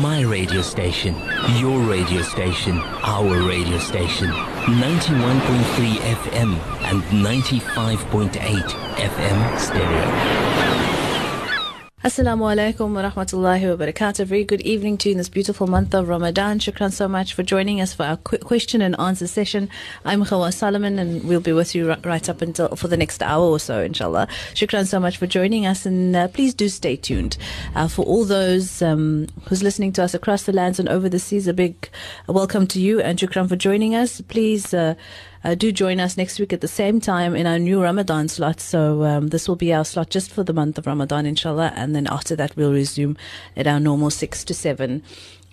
My radio station, your radio station, our radio station. 91.3 FM and 95.8 FM stereo. Assalamu alaikum wa rahmatullahi wa barakatuh. Very good evening to you in this beautiful month of Ramadan. Shukran so much for joining us for our qu- question and answer session. I'm Khawa Solomon and we'll be with you right up until for the next hour or so, inshallah. Shukran so much for joining us and uh, please do stay tuned. Uh, for all those um, who's listening to us across the lands and over the seas, a big welcome to you and shukran for joining us. Please, uh, uh, do join us next week at the same time in our new Ramadan slot. So um, this will be our slot just for the month of Ramadan, inshallah. And then after that, we'll resume at our normal six to seven.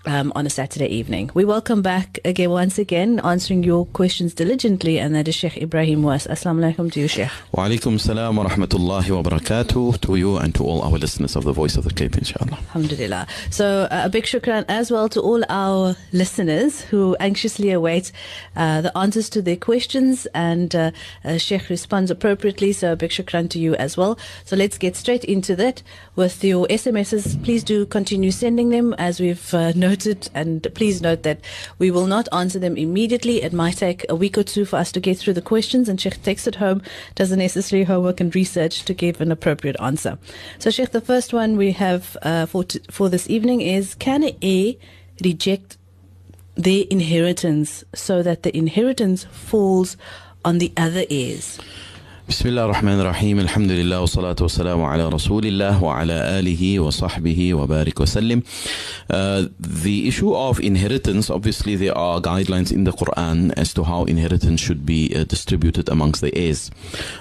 Um, on a Saturday evening. We welcome back again, once again, answering your questions diligently, and that is Sheikh Ebrahim Moos. Assalamu alaikum to you, Sheikh. Wa alaikum salam wa rahmatullahi wa barakatuh to you and to all our listeners of the Voice of the Cape, inshallah. Alhamdulillah. So uh, a big shukran as well to all our listeners who anxiously await uh, the answers to their questions and uh, uh, Sheikh responds appropriately. So a big shukran to you as well. So let's get straight into that with your SMSs. Please do continue sending them as we've uh, noted and please note that we will not answer them immediately. It might take a week or two for us to get through the questions and Sheikh takes it home, does the necessary homework and research to give an appropriate answer. So Sheikh, the first one we have uh, for t- for this evening is can a reject their inheritance so that the inheritance falls on the other heirs? بسم الله الرحمن الرحيم الحمد لله والصلاة والسلام على رسول الله وعلى آله وصحبه وبارك وسلم uh, The issue of inheritance obviously there are guidelines in the Quran as to how inheritance should be uh, distributed amongst the heirs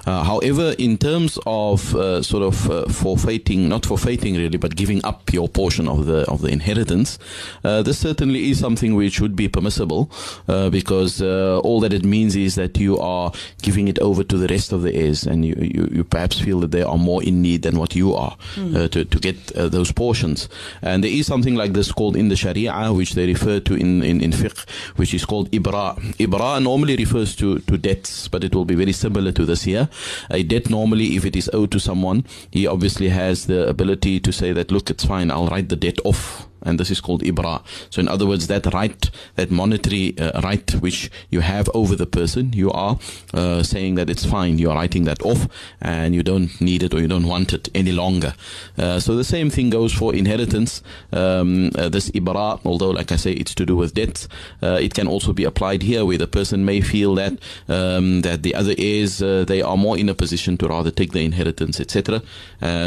uh, However in terms of uh, sort of uh, forfeiting not forfeiting really but giving up your portion of the of the inheritance uh, this certainly is something which would be permissible uh, because uh, all that it means is that you are giving it over to the rest of the heirs and you, you, you perhaps feel that they are more in need than what you are uh, to, to get uh, those portions. And there is something like this called in the sharia which they refer to in, in, in fiqh which is called ibra. Ibra normally refers to, to debts but it will be very similar to this here. A debt normally if it is owed to someone he obviously has the ability to say that look it's fine I'll write the debt off and this is called ibra. So, in other words, that right, that monetary uh, right which you have over the person, you are uh, saying that it's fine. You are writing that off, and you don't need it or you don't want it any longer. Uh, so, the same thing goes for inheritance. Um, uh, this ibra, although, like I say, it's to do with debts, uh, it can also be applied here, where the person may feel that um, that the other heirs uh, they are more in a position to rather take the inheritance, etc.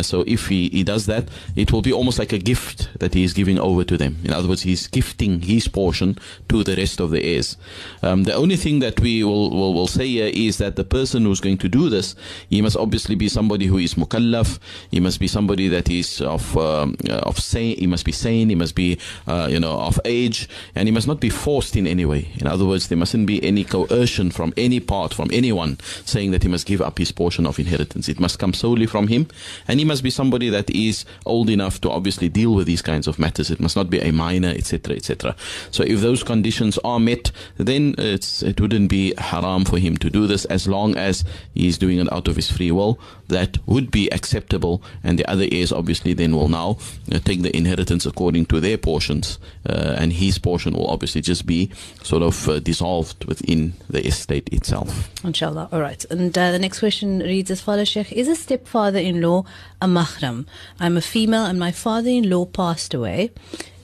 so, if he, he does that, it will be almost like a gift that he is giving over to them. In other words, he's gifting his portion to the rest of the heirs. Um, the only thing that we will, will, will say here is that the person who's going to do this, he must obviously be somebody who is mukallaf. He must be somebody that is of um, uh, of sane. He must be sane. He must be uh, you know of age, and he must not be forced in any way. In other words, there mustn't be any coercion from any part, from anyone, saying that he must give up his portion of inheritance. It must come solely from him, and he must be somebody that is old enough to obviously deal with these kinds of matters. It must not be a minor, etc., etc. So if those conditions are met, then it wouldn't be haram for him to do this as long as he is doing it out of his free will. That would be acceptable, and the other heirs obviously then will now uh, take the inheritance according to their portions, uh, and his portion will obviously just be sort of uh, dissolved within the estate itself. Inshallah. All right. And uh, the next question reads as follows, Sheikh. Is a stepfather-in-law a mahram? I'm a female and my father-in-law passed away.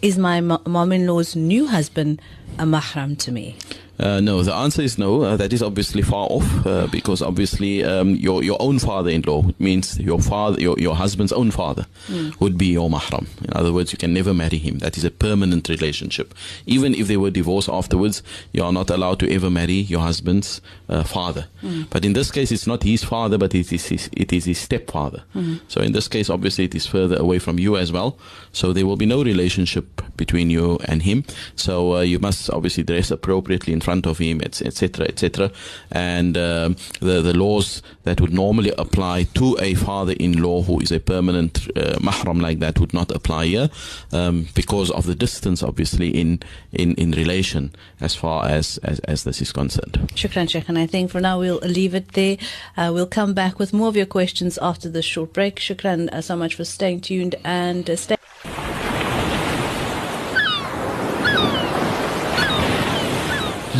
Is my mom-in-law's new husband a mahram to me? Uh, no, the answer is no. Uh, that is obviously far off uh, because obviously um, your your own father-in-law means your father, your, your husband's own father would be your mahram. In other words, you can never marry him. That is a permanent relationship. Even if they were divorced afterwards, you are not allowed to ever marry your husband's uh, father. But in this case, it's not his father, but it is his, it is his stepfather. So in this case, obviously, it is further away from you as well. So there will be no relationship between you and him. So uh, you must obviously dress appropriately in front of him, etc., etc. And um, the the laws that would normally apply to a father-in-law who is a permanent uh, mahram like that would not apply here um, because of the distance, obviously, in in in relation as far as as, as this is concerned. Shukran. I think for now we'll leave it there. Uh, we'll come back with more of your questions after this short break. Shukran uh, so much for staying tuned and uh, stay.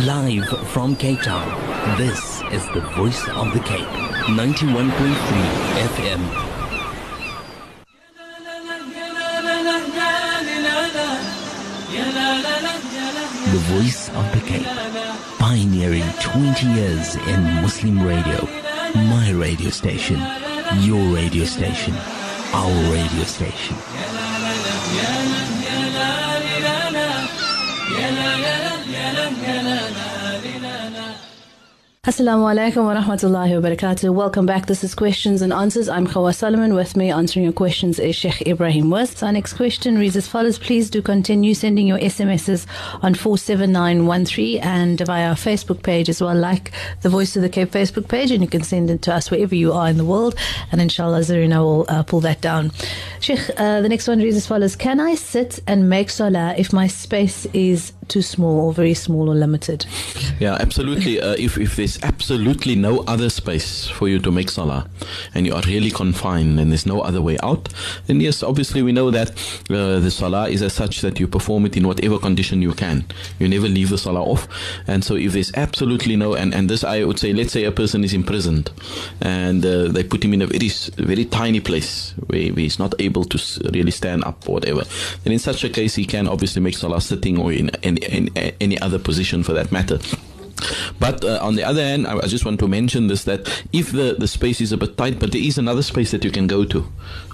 Live from Cape Town, this is the voice of the Cape, 91.3 FM. la la la the voice of the Cape. Pioneering 20 years in Muslim radio. My radio station. Your radio station. Our radio station. Assalamu alaikum wa rahmatullahi wa barakatuh. Welcome back. This is Questions and Answers. I'm Khawa Solomon. With me answering your questions is Sheikh Ebrahim Moos. Our next question reads as follows. Please do continue sending your SMSs on 47913 and via our Facebook page as well, like the Voice of the Cape Facebook page, and you can send it to us wherever you are in the world. And inshallah, Zarina will uh, pull that down. Sheikh, uh, the next one reads as follows. Can I sit and make salah if my space is too small or very small or limited? Yeah, absolutely. Uh, if, if there's absolutely no other space for you to make salah and you are really confined and there's no other way out, then yes, obviously we know that uh, the salah is as such that you perform it in whatever condition you can. You never leave the salah off. And so if there's absolutely no, and, and this I would say, let's say a person is imprisoned and uh, they put him in a very, very tiny place where, where he's not able to really stand up or whatever, then in such a case he can obviously make salah sitting or in, in, in any other position for that matter. But uh, on the other hand, I, I, just want to mention this that if the, the space is a bit tight, but there is another space that you can go to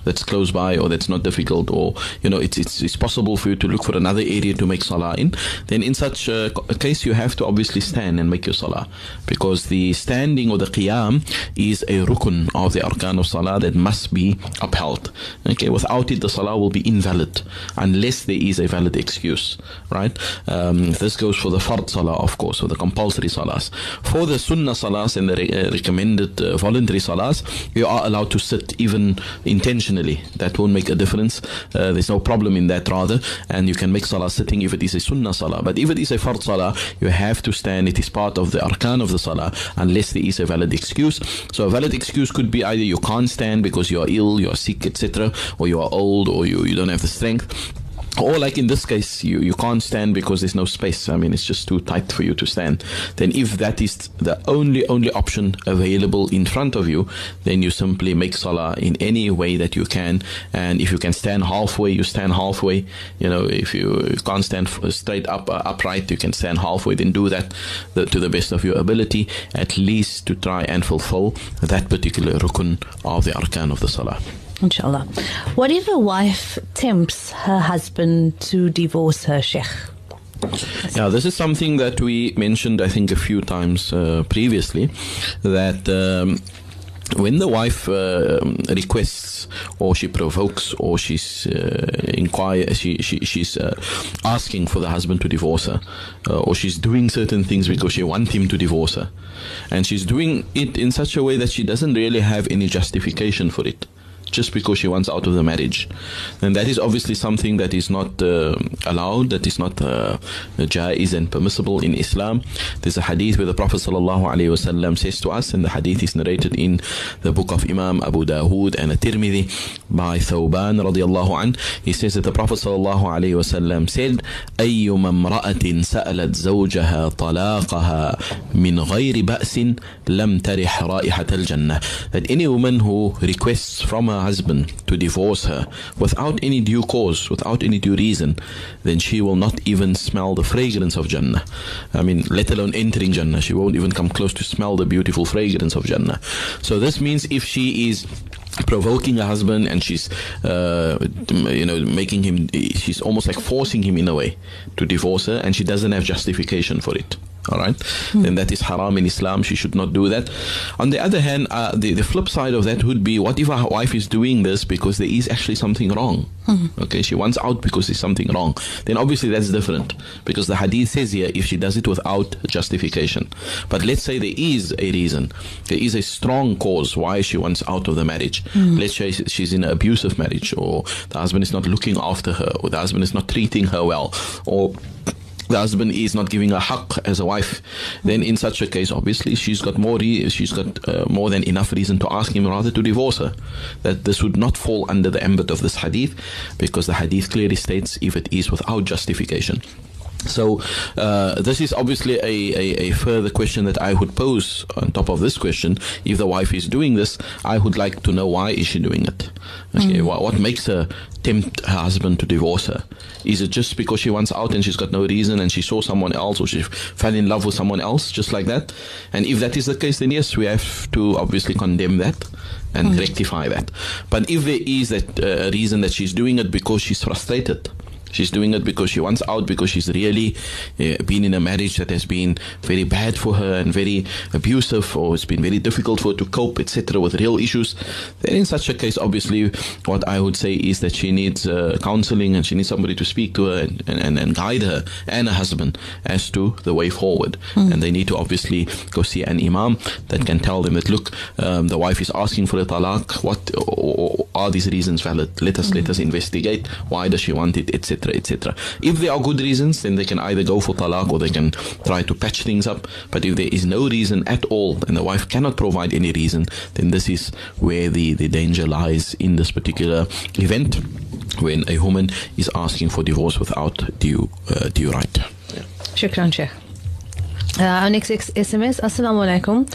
that's close by or that's not difficult, or you know, it's, it's, it's possible for you to look for another area to make salah in, then in such a, case, you have to obviously stand and make your salah because the standing or the qiyam is a rukun of the arkan of salah that must be upheld. Okay, without it, the salah will be invalid unless there is a valid excuse, right? Um, this goes for the fard salah, of course, or the compulsory salahs. For the sunnah salahs and the re- uh, recommended uh, voluntary salahs, you are allowed to sit even intentionally. That won't make a difference. Uh, there's no problem in that, rather. And you can make salah sitting if it is a sunnah salah. But if it is a fard salah, you have to stand. It is part of the arkan of the salah unless there is a valid excuse. So a valid excuse could be either you can't stand because you are ill, you are sick, etc., or you are old, or you, you don't have the strength or like in this case you, you can't stand because there's no space. I mean it's just too tight for you to stand. Then if that is the only only option available in front of you then you simply make salah in any way that you can. And if you can stand halfway you stand halfway. You know if you can't stand straight up uh, upright you can stand halfway. Then do that to the best of your ability at least to try and fulfill that particular rukun of the arkan of the salah Inshallah. What if a wife tempts her husband to divorce her, Sheikh? Yeah, this is something that we mentioned, I think, a few times uh, previously. That um, when the wife uh, requests or she provokes or she's uh, inquire she, she she's uh, asking for the husband to divorce her uh, or she's doing certain things because she wants him to divorce her and she's doing it in such a way that she doesn't really have any justification for it just because she wants out of the marriage. And that is obviously something that is not uh, allowed, that is not uh, jaiz and permissible in Islam. There's a hadith where the Prophet ﷺ says to us, and the hadith is narrated in the book of Imam Abu Dawood and At-Tirmidhi by Thawban radiallahu an. He says that the Prophet ﷺ said, أيما امرأة سألت زوجها طلاقها من غير بأس لم ترح رائحة الجنة. That any woman who requests from her husband to divorce her without any due cause, without any due reason, then she will not even smell the fragrance of Jannah. I mean, let alone entering Jannah. She won't even come close to smell the beautiful fragrance of Jannah. So this means if she is provoking a husband and she's uh, you know making him she's almost like forcing him in a way to divorce her and she doesn't have justification for it all right? Mm. then that is haram in islam. She should not do that. On the other hand uh, the, the flip side of that would be what if a wife is doing this because there is actually something wrong? Mm. okay she wants out because there's something wrong. Then obviously that's different because the hadith says here if she does it without justification. But let's say there is a reason. There is a strong cause why she wants out of the marriage. Mm. let's say she's in an abusive marriage or the husband is not looking after her or the husband is not treating her well or the husband is not giving a haqq as a wife, then in such a case, obviously, she's got more re- she's got uh, more than enough reason to ask him rather to divorce her. That this would not fall under the ambit of this hadith, because the hadith clearly states if it is without justification. So uh, this is obviously a, a, a, further question that I would pose on top of this question. If the wife is doing this, I would like to know why is she doing it? Okay, mm. what, what, makes her tempt her husband to divorce her? Is it just because she wants out and she's got no reason and she saw someone else or she fell in love with someone else just like that? And if that is the case, then yes, we have to obviously condemn that and mm. rectify that. But if there is that uh, reason that she's doing it because she's frustrated, She's doing it because she wants out, because she's really uh, been in a marriage that has been very bad for her and very abusive, or it's been very difficult for her to cope, etc., with real issues. Then, in such a case, obviously, what I would say is that she needs uh, counseling and she needs somebody to speak to her and, and, and guide her and her husband as to the way forward. Mm. And they need to obviously go see an imam that can tell them that, look, um, the wife is asking for a talaq. What or, or are these reasons valid? Let us mm. let us investigate. Why does she want it, etc etc., If there are good reasons, then they can either go for talaq or they can try to patch things up. But if there is no reason at all and the wife cannot provide any reason, then this is where the, the danger lies in this particular event when a woman is asking for divorce without due, uh, due right. Yeah. Shukran, Sheikh. Uh, our next SMS, Assalamu alaikum.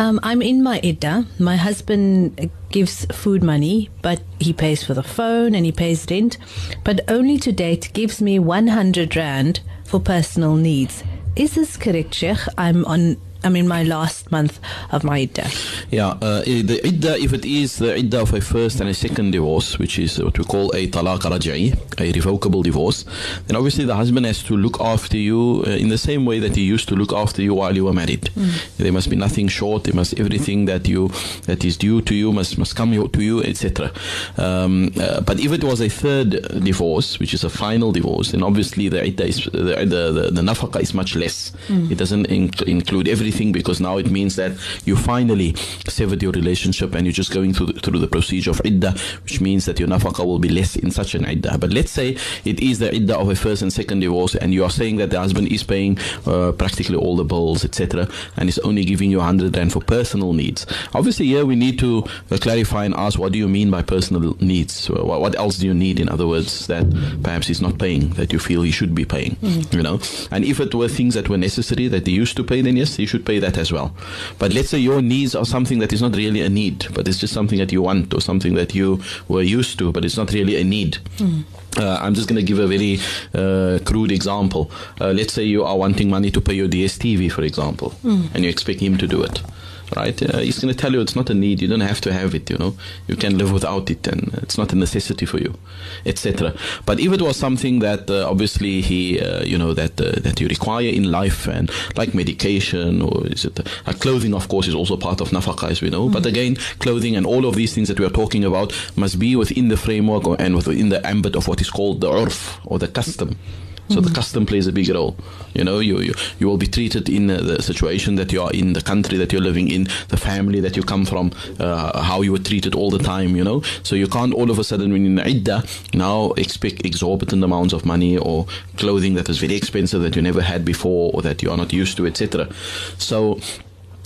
Um, I'm in my idda. My husband gives food money, but he pays for the phone and he pays rent, but only to date gives me 100 rand for personal needs. Is this correct, Sheikh? I'm on I'm in my last month of my idda. Yeah, uh, the idda, if it is the idda of a first and a second divorce, which is what we call a talaq raj'i, a revocable divorce, then obviously the husband has to look after you uh, in the same way that he used to look after you while you were married. Mm. There must be nothing short. There must everything that you that is due to you must must come to you, etc. Um, uh, but if it was a third divorce, which is a final divorce, then obviously the idda is the the, the, the nafaqah is much less. Mm. It doesn't inc- include everything everything because now it means that you finally severed your relationship and you're just going through the, through the procedure of iddah, which means that your nafaqah will be less in such an iddah. But let's say it is the iddah of a first and second divorce and you are saying that the husband is paying uh, practically all the bills, etc., and is only giving you 100 rand for personal needs. Obviously, here we need to uh, clarify and ask what do you mean by personal needs? What, what, else do you need, in other words, that perhaps he's not paying, that you feel he should be paying, mm-hmm. you know? And if it were things that were necessary that he used to pay, then yes, he should should pay that as well. But let's say your needs are something that is not really a need, but it's just something that you want or something that you were used to, but it's not really a need. Mm. Uh, I'm just going to give a very uh, crude example. Uh, let's say you are wanting money to pay your DSTV, for example, mm. and you expect him to do it right? Uh, he's going to tell you it's not a need. You don't have to have it. You know, you can live without it, and it's not a necessity for you, etc. But if it was something that uh, obviously he, uh, you know, that uh, that you require in life, and like medication or is it uh, clothing? Of course, is also part of nafaqah, as we know. Mm-hmm. But again, clothing and all of these things that we are talking about must be within the framework and within the ambit of what is called the urf or the custom. So mm the custom plays a big role. You know, you, you, you will be treated in uh, the situation that you are in, the country that you're living in, the family that you come from, uh, how you were treated all the time, you know. So you can't all of a sudden, when you're in idda, now expect exorbitant amounts of money or clothing that is very expensive that you never had before or that you are not used to, etc. So,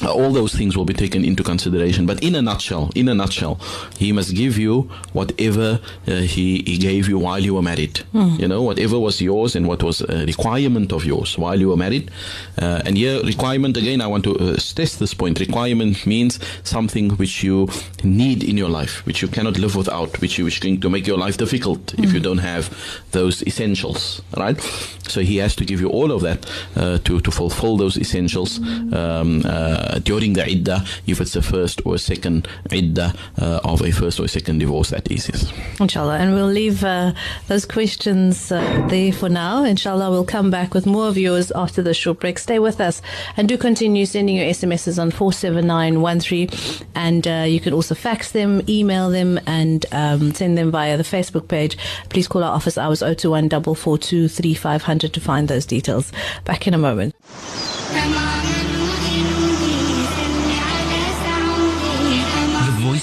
all those things will be taken into consideration. But in a nutshell, in a nutshell, he must give you whatever uh, he, he gave you while you were married. Mm. You know, whatever was yours and what was a requirement of yours while you were married. Uh, and here, requirement again, I want to uh, stress this point. Requirement means something which you need in your life, which you cannot live without, which you which is going to make your life difficult mm. if you hmm. don't have those essentials, right? So he has to give you all of that uh, to to fulfill those essentials. Um, uh, uh, during the iddah, if it's a first or a second iddah uh, of a first or a second divorce, that is. Yes. Inshallah. And we'll leave uh, those questions there for now. Inshallah, we'll come back with more of yours after the short break. Stay with us and do continue sending your SMSs on 47913. And you can also fax them, email them, and um, send them via the Facebook page. Please call our office hours 021 442 3500 to find those details. Back in a moment.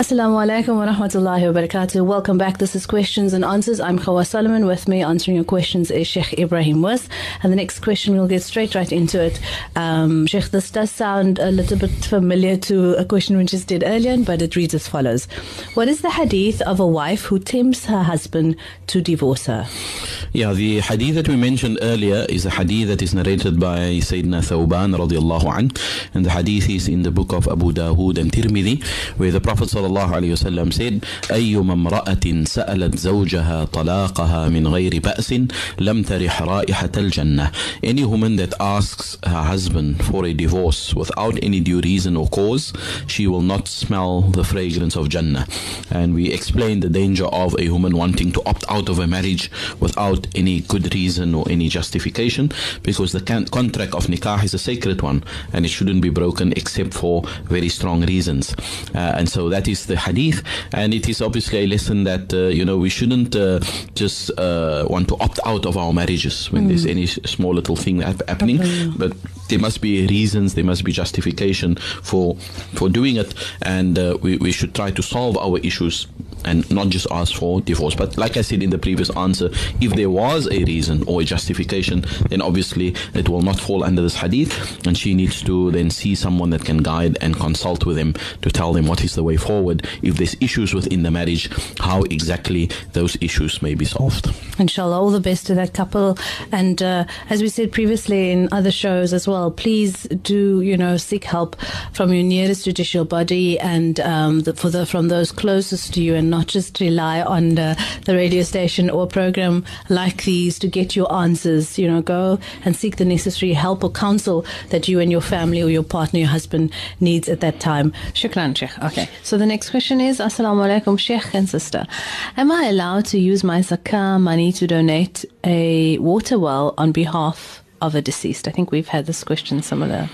Assalamu alaikum wa rahmatullahi wa barakatuh. Welcome back. This is Questions and Answers. I'm Khawa Solomon. With me answering your questions is Sheikh Ebrahim Moos. And the next question, we'll get straight right into it. Um, Sheikh, this does sound a little bit familiar to a question we just did earlier, but it reads as follows What is the hadith of a wife who tempts her husband to divorce her? Yeah, the hadith that we mentioned earlier is a hadith that is narrated by Sayyidina Thawban radiallahu an, and the hadith is in the book of Abu Dawood and Tirmidhi, where the Prophet sallallahu alaihi wasallam said, أيما امرأة سألت زوجها طلاقها من غير بأس لم ترح رائحة الجنة. Any woman that asks her husband for a divorce without any due reason or cause, she will not smell the fragrance of Jannah. And we explained the danger of a woman wanting to opt out of a marriage without any good reason or any justification, because the can- contract of nikah is a sacred one and it shouldn't be broken except for very strong reasons. Uh, and so that is the hadith, and it is obviously a lesson that uh, you know we shouldn't uh, just uh, want to opt out of our marriages when there's any small little thing hap- happening, but there must be reasons, there must be justification for for doing it, and uh, we, we should try to solve our issues and not just ask for divorce. But like I said in the previous answer, if there was a reason or a justification, then obviously it will not fall under this hadith, and she needs to then see someone that can guide and consult with him to tell them what is the way forward. If there's issues within the marriage, how exactly those issues may be solved. Inshallah, all the best to that couple. And uh, as we said previously in other shows as well, please do you know seek help from your nearest judicial body and um, the, for the from those closest to you, and not just rely on the, the radio station or program like these to get your answers. You know, go and seek the necessary help or counsel that you and your family or your partner, your husband needs at that time. Shukran, Sheikh. Okay. So the next question is Assalamu alaikum, Sheikh and sister. Am I allowed to use my zakah money to donate a water well on behalf of a deceased? I think we've had this question similar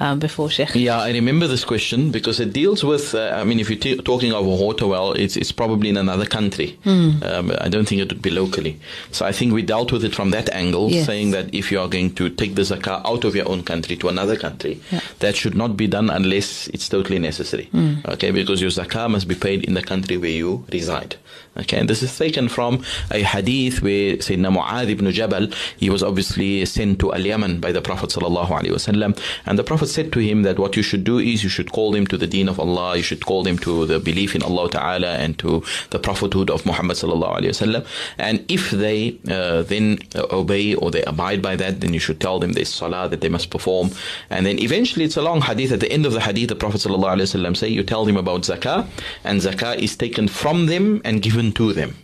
um, before, Sheikh. Yeah, I remember this question because it deals with. Uh, I mean, if you're t- talking of a water well, it's it's probably in another country. Um, I don't think it would be locally. So I think we dealt with it from that angle, Yes. saying that if you are going to take the zakah out of your own country to another country, Yeah. that should not be done unless it's totally necessary. Okay, because your zakah must be paid in the country where you reside. Okay, and this is taken from a hadith where Sayyidina Mu'adh ibn Jabal, he was obviously sent to Al-Yaman by the Prophet wasallam, and the Prophet said to him that what you should do is you should call him to the deen of Allah, you should call him to the belief in Allah Ta'ala and to the prophethood of Muhammad wasallam, and if they uh, then obey or they abide by that, then you should tell them there's salah that they must perform, and then eventually it's a long hadith. At the end of the hadith, the Prophet wasallam say you tell them about zakah, and zakah is taken from them and given to them.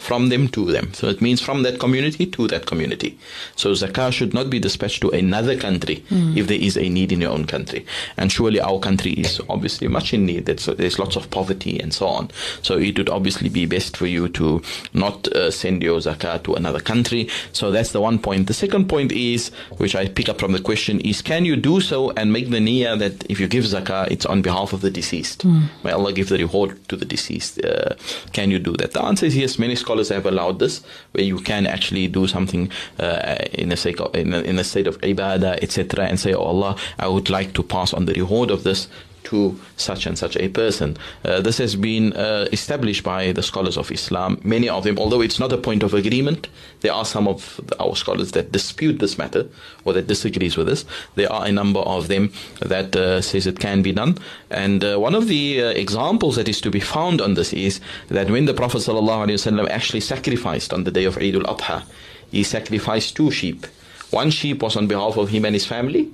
From them to them. So it means from that community to that community. So zakah should not be dispatched to another country if there is a need in your own country. And surely our country is obviously much in need. There's, there's lots of poverty and so on. So it would obviously be best for you to not uh, send your zakah to another country. So that's the one point. The second point is, which I pick up from the question, is can you do so and make the niyyah that if you give zakah, it's on behalf of the deceased? May Allah give the reward to the deceased. Uh, can you do that? The answer is yes. Many scholars have allowed this, where you can actually do something uh, in a sake of, in a, in a state of ibadah, etc., and say, "Oh Allah, I would like to pass on the reward of this." To such and such a person. Uh, this has been uh, established by the scholars of Islam. Many of them, although it's not a point of agreement, there are some of our scholars that dispute this matter or that disagrees with this. There are a number of them that uh, says it can be done. And uh, one of the uh, examples that is to be found on this is that when the Prophet ﷺ actually sacrificed on the day of Eid al-Adha, he sacrificed two sheep. One sheep was on behalf of him and his family,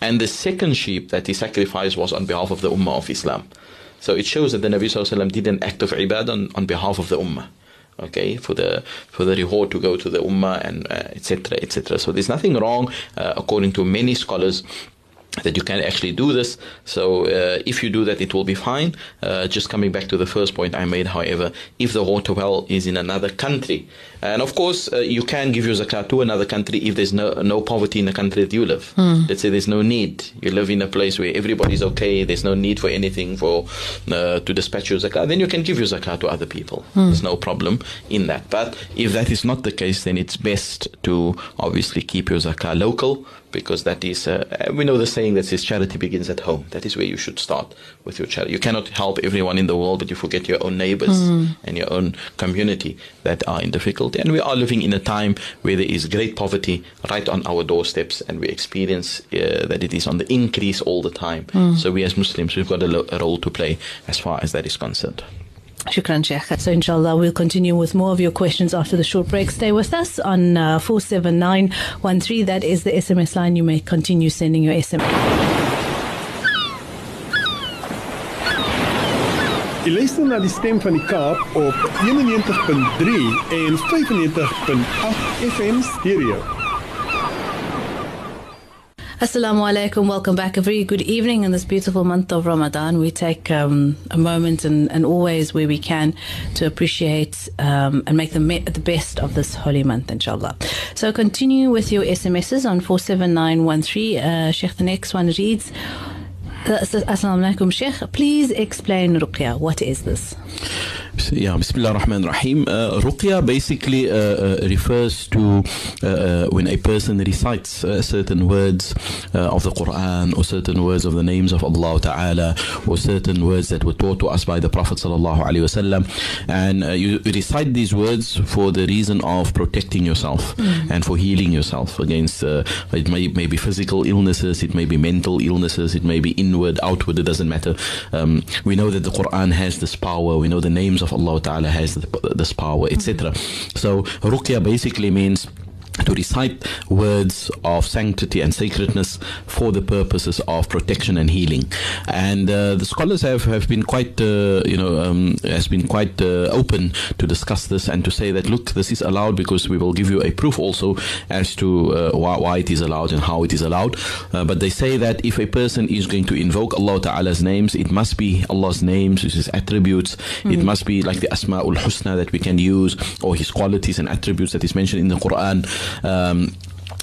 and the second sheep that he sacrificed was on behalf of the Ummah of Islam. So it shows that the Nabi SAW did an act of ibadah on, on behalf of the Ummah. Okay, for the for the reward to go to the Ummah and etc. Uh, etc. Et so there's nothing wrong, uh, according to many scholars, that you can actually do this. So uh, if you do that, it will be fine. Uh, just coming back to the first point I made, however, if the water well is in another country And of course, uh, you can give your zakat to another country if there's no no poverty in the country that you live. Let's say there's no need. You live in a place where everybody's okay. There's no need for anything for uh, to dispatch your zakat. Then you can give your zakat to other people. There's no problem in that. But if that is not the case, then it's best to obviously keep your zakat local because that is uh, we know the saying that says charity begins at home. That is where you should start with your charity. You cannot help everyone in the world, but you forget your own neighbors and your own community that are in difficulty. And we are living in a time where there is great poverty right on our doorsteps, and we experience uh, that it is on the increase all the time. So we as Muslims, we've got a, lo- a role to play as far as that is concerned. Shukran, Sheikh. So, inshallah, we'll continue with more of your questions after the short break. Stay with us on uh, 47913. That is the SMS line. You may continue sending your SMS. Jy luister na die stem van die Kaap op 91.3 en 95.8 FM stereo. Assalamu alaikum. Welcome back. A very good evening in this beautiful month of Ramadan. We take um, a moment and, and always where we can to appreciate um, and make the, me- the best of this holy month, inshallah. So continue with your SMSs on 47913. Uh, Sheikh, the next one reads. Assalamu alaikum, Sheikh. Please explain Ruqya. What is this? Yeah, Bismillah ar-Rahman ar-Rahim. Uh, Ruqya basically uh, uh, refers to uh, uh, when a person recites uh, certain words uh, of the Quran or certain words of the names of Allah Ta'ala or certain words that were taught to us by the Prophet Sallallahu Alaihi Wasallam. And uh, you recite these words for the reason of protecting yourself and for healing yourself against, uh, it may, may be physical illnesses, it may be mental illnesses, it may be inward, outward, it doesn't matter. Um, we know that the Quran has this power, we know the names of Allah Ta'ala has this power, etc. So, Ruqya basically means to recite words of sanctity and sacredness for the purposes of protection and healing. And uh, the scholars have, have been quite, uh, you know, um, has been quite uh, open to discuss this and to say that, look, this is allowed because we will give you a proof also as to uh, why, why it is allowed and how it is allowed. Uh, but they say that if a person is going to invoke Allah Ta'ala's names, it must be Allah's names, which is attributes. It must be like the Asma'ul Husna that we can use or His qualities and attributes that is mentioned in the Quran. Um,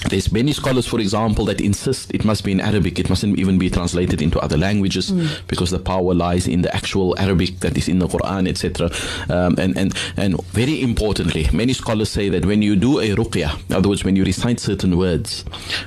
there's many scholars, for example, that insist it must be in Arabic. It mustn't even be translated into other languages because the power lies in the actual Arabic that is in the Quran, etc. Um, and and and very importantly, many scholars say that when you do a ruqya, in other words, when you recite certain words,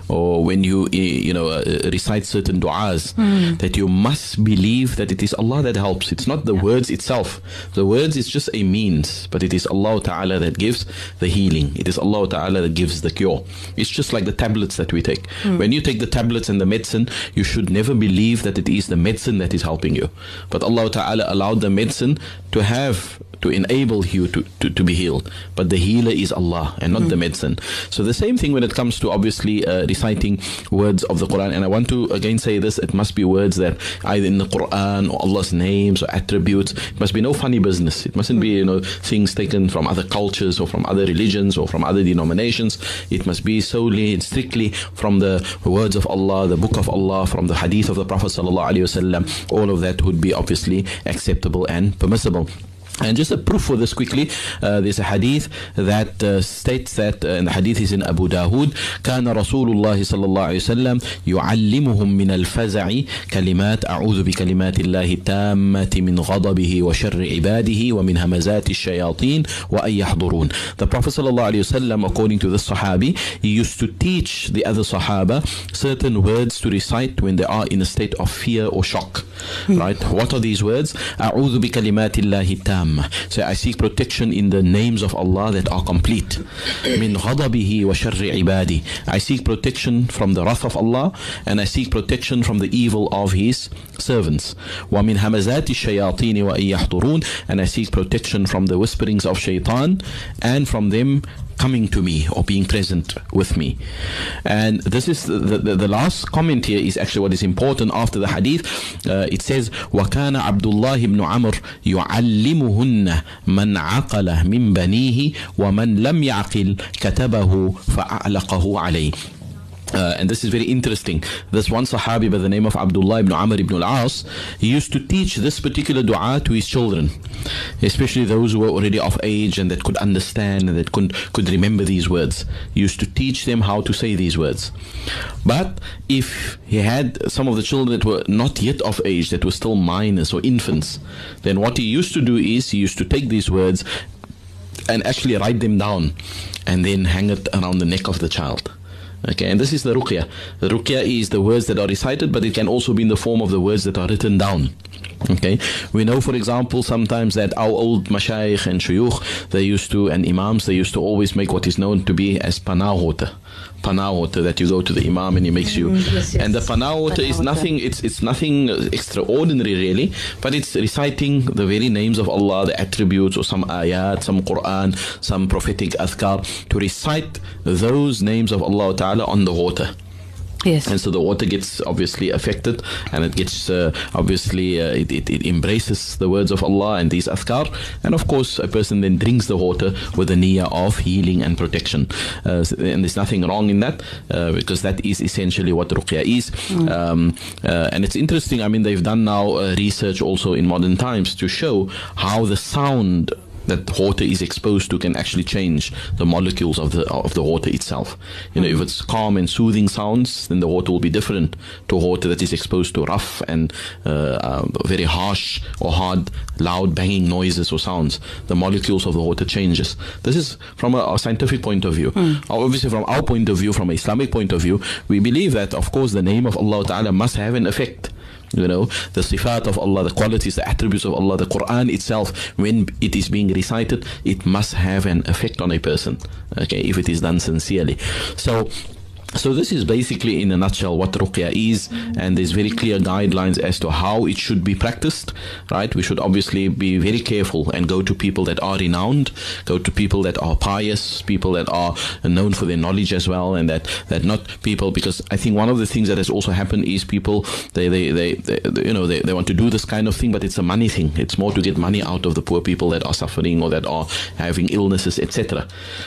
or when you eh, you know uh, recite certain du'as, that you must believe that it is Allah that helps. It's not the words itself. The words is just a means, but it is Allah Taala that gives the healing. It is Allah Taala that gives the cure. It's just like the tablets that we take. Hmm. When you take the tablets and the medicine, you should never believe that it is the medicine that is helping you. But Allah Ta'ala allowed the medicine to have to enable you to, to, to be healed. But the healer is Allah and not the medicine. So the same thing when it comes to obviously uh, reciting words of the Quran. And I want to again say this: it must be words that either in the Quran or Allah's names or attributes. It must be no funny business. It mustn't be you know things taken from other cultures or from other religions or from other denominations. It must be solely and strictly from the words of Allah, the Book of Allah, from the Hadith of the Prophet sallallahu alaihi wasallam. All of that would be obviously acceptable and permissible. Donald. And just a proof for this quickly, uh, there's a hadith that uh, states that, uh, and the hadith is in Abu Dawood, كان رسول الله صلى الله عليه وسلم يعلمهم من الفزع كلمات أعوذ بكلمات الله التامة من غضبه وشر عباده ومن همزات الشياطين وأن يحضرون. The Prophet صلى الله عليه وسلم, according to this Sahabi, he used to teach the other Sahaba certain words to recite when they are in a state of fear or shock. Right? What are these words? أعوذ بكلمات الله التامة Say, I seek protection in the names of Allah that are complete. Min ghadabihi wa sharri ibadi. I seek protection from the wrath of Allah and I seek protection from the evil of His servants. Wa min hamazati shayateen wa. And I seek protection from the whisperings of shaitan and from them coming to me or being present with me. And this is the, the, the last comment here is actually what is important after the hadith. Uh, it says, وكان عبد الله بن عمر يعلمهن من عقل من بنيه ومن لم يعقل كتبه فأعلقه عليه. uh, and this is very interesting. This one Sahabi by the name of Abdullah ibn Amr ibn al-As, he used to teach this particular dua to his children, especially those who were already of age and that could understand and that could, could remember these words. He used to teach them how to say these words. But if he had some of the children that were not yet of age, that were still minors or infants, then what he used to do is he used to take these words and actually write them down and then hang it around the neck of the child. Okay, and this is the ruqya. The ruqya is the words that are recited, but it can also be in the form of the words that are written down. Okay, we know, for example, sometimes that our old mashayikh and shuyukh, they used to, and imams, they used to always make what is known to be as panah Panah water that you go to the imam and he makes you. Mm, yes, yes. And the panah water is nothing. It's it's nothing extraordinary really, but it's reciting the very names of Allah, the attributes, or some ayat, some Quran, some prophetic adhkar to recite those names of Allah Taala on the water. Yes. And so the water gets obviously affected and it gets uh, obviously uh, it, it, it embraces the words of Allah and these azkar. And of course, a person then drinks the water with the niyyah of healing and protection. Uh, and there's nothing wrong in that uh, because that is essentially what ruqya is. Um, uh, and it's interesting, I mean, they've done now uh, research also in modern times to show how the sound that water is exposed to can actually change the molecules of the of the water itself. You know, if it's calm and soothing sounds, then the water will be different to water that is exposed to rough and uh, uh, very harsh or hard, loud banging noises or sounds. The molecules of the water changes. This is from a, a scientific point of view. Obviously, from our point of view, from an Islamic point of view, we believe that of course the name of Allah Taala must have an effect you know the sifat of Allah the qualities the attributes of Allah the Quran itself when it is being recited it must have an effect on a person. Okay if it is done sincerely. So so this is basically in a nutshell what ruqya is and there's very clear guidelines as to how it should be practiced right? We should obviously be very careful and go to people that are renowned go to people that are pious people that are known for their knowledge as well and that that not people because i think one of the things that has also happened is people they they, they, they you know they, they want to do this kind of thing but it's a money thing. It's more to get money out of the poor people that are suffering or that are having illnesses etc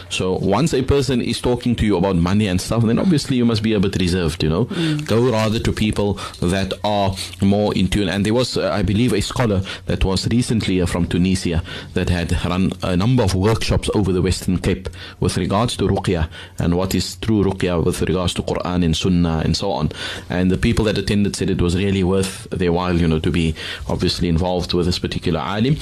so once a person is talking to you about money and stuff then obviously you must be a bit reserved you know. Go rather to people that are more in tune. And there was uh, i believe a scholar that was recently uh, from tunisia that had run a number of workshops over the western cape with regards to ruqya and what is true ruqya with regards to quran and sunnah and so on. And the people that attended said it was really worth their while you know to be obviously involved with this particular alim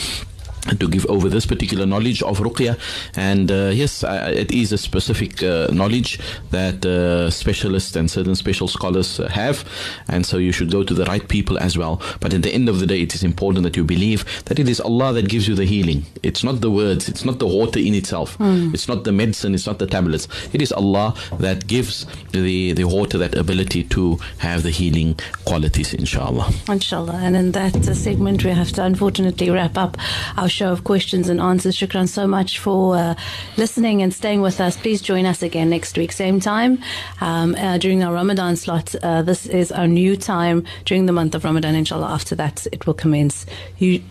to give over this particular knowledge of ruqya. And uh, yes uh, it is a specific uh, knowledge that uh, specialists and certain special scholars uh, have. And so you should go to the right people as well. But at the end of the day it is important that you believe that it is Allah that gives you the healing. It's not the words. It's not the water in itself. It's not the medicine. It's not the tablets. It is Allah that gives the the water that ability to have the healing qualities inshallah. Inshallah. And in that segment, we have to unfortunately wrap up our show of questions and answers. Shukran so much for uh, listening and staying with us. Please join us again next week, same time, um, uh, during our Ramadan slot. Uh, this is our new time during the month of Ramadan. Inshallah, after that, it will commence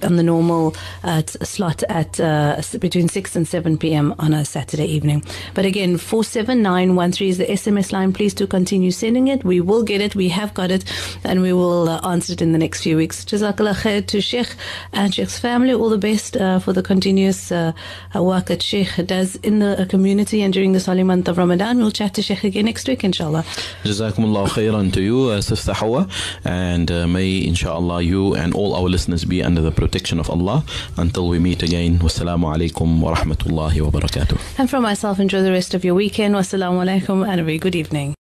on the normal uh, slot at uh, between 6 and 7 p.m. on a Saturday evening. But again, 47913 is the SMS line. Please do continue sending it. We will get it. We have got it. And we will uh, answer it in the next few weeks. Jazakallah khair to Sheikh and Sheikh's family. All the best uh, for the continuous uh, uh, work that Sheikh does in the uh, community and during this holy month of Ramadan. We'll chat to Sheikh again next week, inshallah. Jazakumullah khairan to you, uh, Sister Hawa, and uh, may inshallah you and all our listeners be under the protection of Allah until we meet again. Wassalamu alaikum wa rahmatullahi wa barakatuh. And from myself, enjoy the rest of your weekend. Wassalamu alaikum and a very good evening.